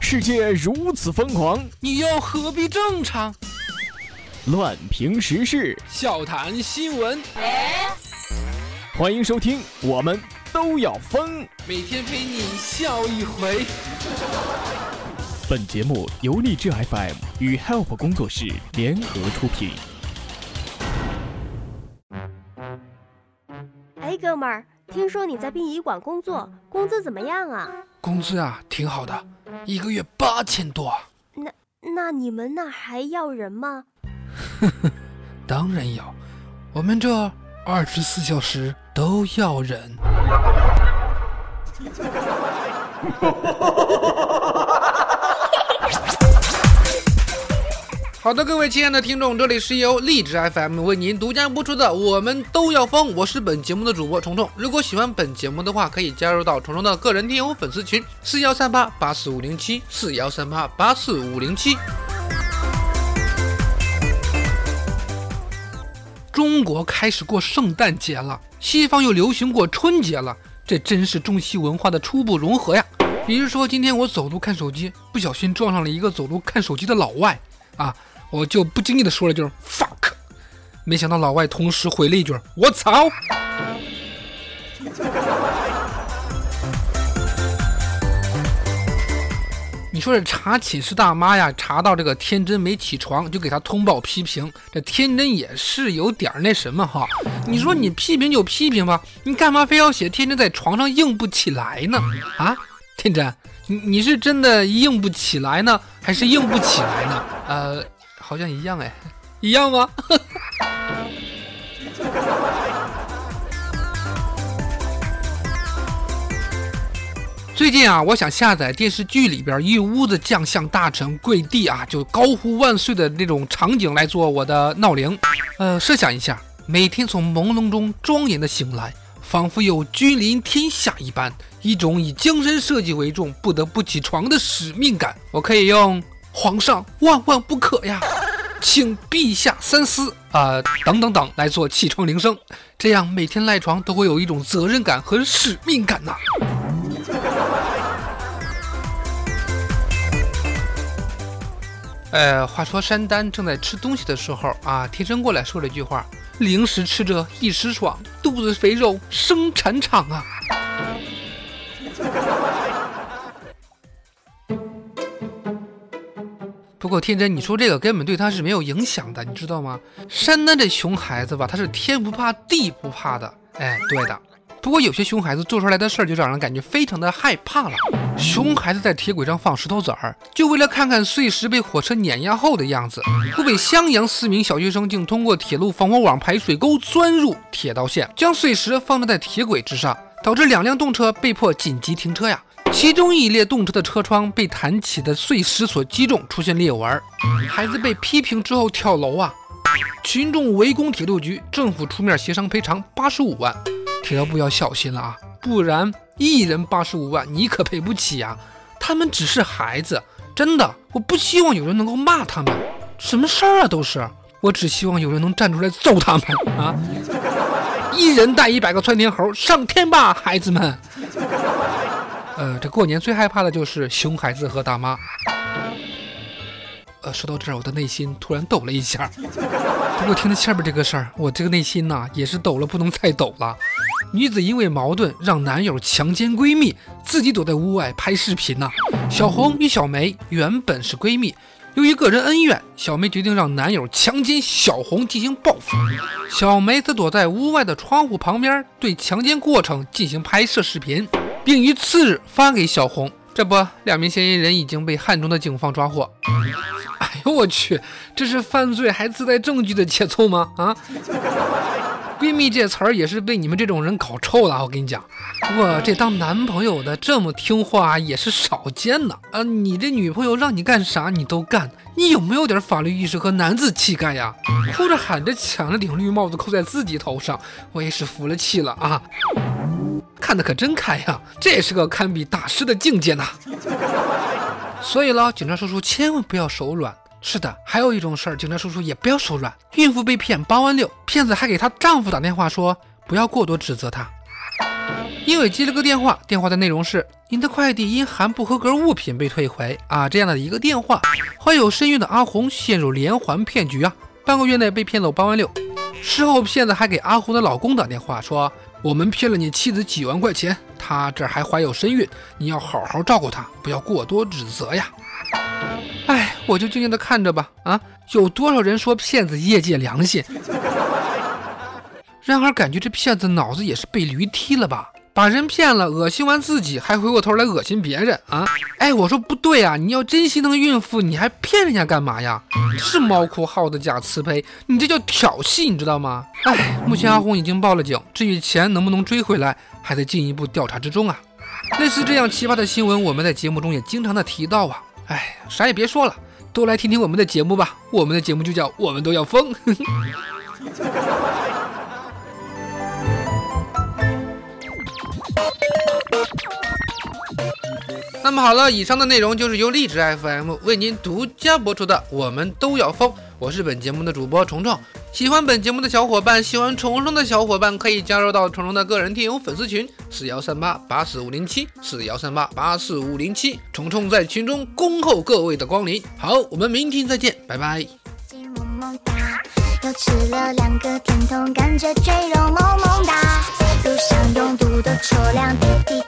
世界如此疯狂，你又何必正常？乱评时事，笑谈新闻，欢迎收听，我们都要疯。每天陪你笑一回。本节目由荔枝 FM 与 Help 工作室联合出品。哎，哥们儿，听说你在殡仪馆工作，工资怎么样啊？工资啊，挺好的，一个月八千多。那那你们那还要人吗？呵呵，当然要，我们这二十四小时都要人。好的，各位亲爱的听众，这里是由荔枝 FM 为您独家播出的《我们都要疯》，我是本节目的主播虫虫。如果喜欢本节目的话，可以加入到虫虫的个人听友粉丝群：四幺三八八四五零七四幺三八八四五零七。中国开始过圣诞节了，西方又流行过春节了，这真是中西文化的初步融合呀。比如说，今天我走路看手机，不小心撞上了一个走路看手机的老外，啊，我就不经意的说了句 “fuck”，没想到老外同时回了一句“我操”。你说这查寝室大妈呀，查到这个天真没起床，就给她通报批评。这天真也是有点那什么哈。你说你批评就批评吧，你干嘛非要写天真在床上硬不起来呢？啊，天真，你你是真的硬不起来呢，还是硬不起来呢？呃，好像一样哎，一样吗？最近啊，我想下载电视剧里边一屋子将相大臣跪地啊，就高呼万岁的那种场景来做我的闹铃。呃，设想一下，每天从朦胧中庄严的醒来，仿佛有君临天下一般，一种以江山社稷为重，不得不起床的使命感。我可以用“皇上万万不可呀，请陛下三思啊”等等等来做起床铃声，这样每天赖床都会有一种责任感和使命感呐。呃，话说山丹正在吃东西的时候啊，天生过来说了一句话：“零食吃着一时爽，肚子肥肉生产厂啊。”不过天真，你说这个根本对他是没有影响的，你知道吗？山丹这熊孩子吧，他是天不怕地不怕的。哎，对的。不过有些熊孩子做出来的事儿就让人感觉非常的害怕了。熊孩子在铁轨上放石头子儿，就为了看看碎石被火车碾压后的样子。湖北襄阳四名小学生竟通过铁路防火网排水沟钻入铁道线，将碎石放置在铁轨之上，导致两辆动车被迫紧急停车呀。其中一列动车的车窗被弹起的碎石所击中，出现裂纹。孩子被批评之后跳楼啊！群众围攻铁路局，政府出面协商赔偿八十五万。铁道部要小心了啊，不然一人八十五万，你可赔不起呀！他们只是孩子，真的，我不希望有人能够骂他们。什么事儿啊，都是，我只希望有人能站出来揍他们啊！一人带一百个窜天猴上天吧，孩子们！呃，这过年最害怕的就是熊孩子和大妈。呃，说到这儿，我的内心突然抖了一下。不过听了下边这个事儿，我这个内心呐也是抖了，不能再抖了。女子因为矛盾让男友强奸闺蜜，自己躲在屋外拍视频呐。小红与小梅原本是闺蜜，由于个人恩怨，小梅决定让男友强奸小红进行报复。小梅则躲在屋外的窗户旁边，对强奸过程进行拍摄视频，并于次日发给小红。这不，两名嫌疑人已经被汉中的警方抓获。哎呦我去，这是犯罪还自带证据的节奏吗？啊！闺蜜这词儿也是被你们这种人搞臭了，我跟你讲。不过这当男朋友的这么听话也是少见的啊！你这女朋友让你干啥你都干，你有没有点法律意识和男子气概呀？哭着喊着抢着顶绿帽子扣在自己头上，我也是服了气了啊！看得可真开呀，这也是个堪比大师的境界呢。所以呢，警察叔叔千万不要手软。是的，还有一种事儿，警察叔叔也不要手软。孕妇被骗八万六，骗子还给她丈夫打电话说不要过多指责她。因为接了个电话，电话的内容是您的快递因含不合格物品被退回啊，这样的一个电话。怀有身孕的阿红陷入连环骗局啊，半个月内被骗走八万六。事后骗子还给阿红的老公打电话说，我们骗了你妻子几万块钱，她这还怀有身孕，你要好好照顾她，不要过多指责呀。哎，我就静静的看着吧。啊，有多少人说骗子业界良心？然而感觉这骗子脑子也是被驴踢了吧？把人骗了，恶心完自己，还回过头来恶心别人啊！哎，我说不对啊！你要真心疼孕妇，你还骗人家干嘛呀？是猫哭耗子假慈悲，你这叫挑衅，你知道吗？哎，目前阿红已经报了警，至于钱能不能追回来，还在进一步调查之中啊。类似这样奇葩的新闻，我们在节目中也经常的提到啊。哎，啥也别说了，都来听听我们的节目吧。我们的节目就叫《我们都要疯》。那么好了，以上的内容就是由荔枝 FM 为您独家播出的《我们都要疯》，我是本节目的主播虫虫。喜欢本节目的小伙伴，喜欢虫虫的小伙伴，可以加入到虫虫的个人听友粉丝群四幺三八八四五零七四幺三八八四五零七，虫虫在群中恭候各位的光临。好，我们明天再见，拜拜。又吃了两个甜筒，感觉赘肉萌萌哒。路上拥堵的车辆滴滴。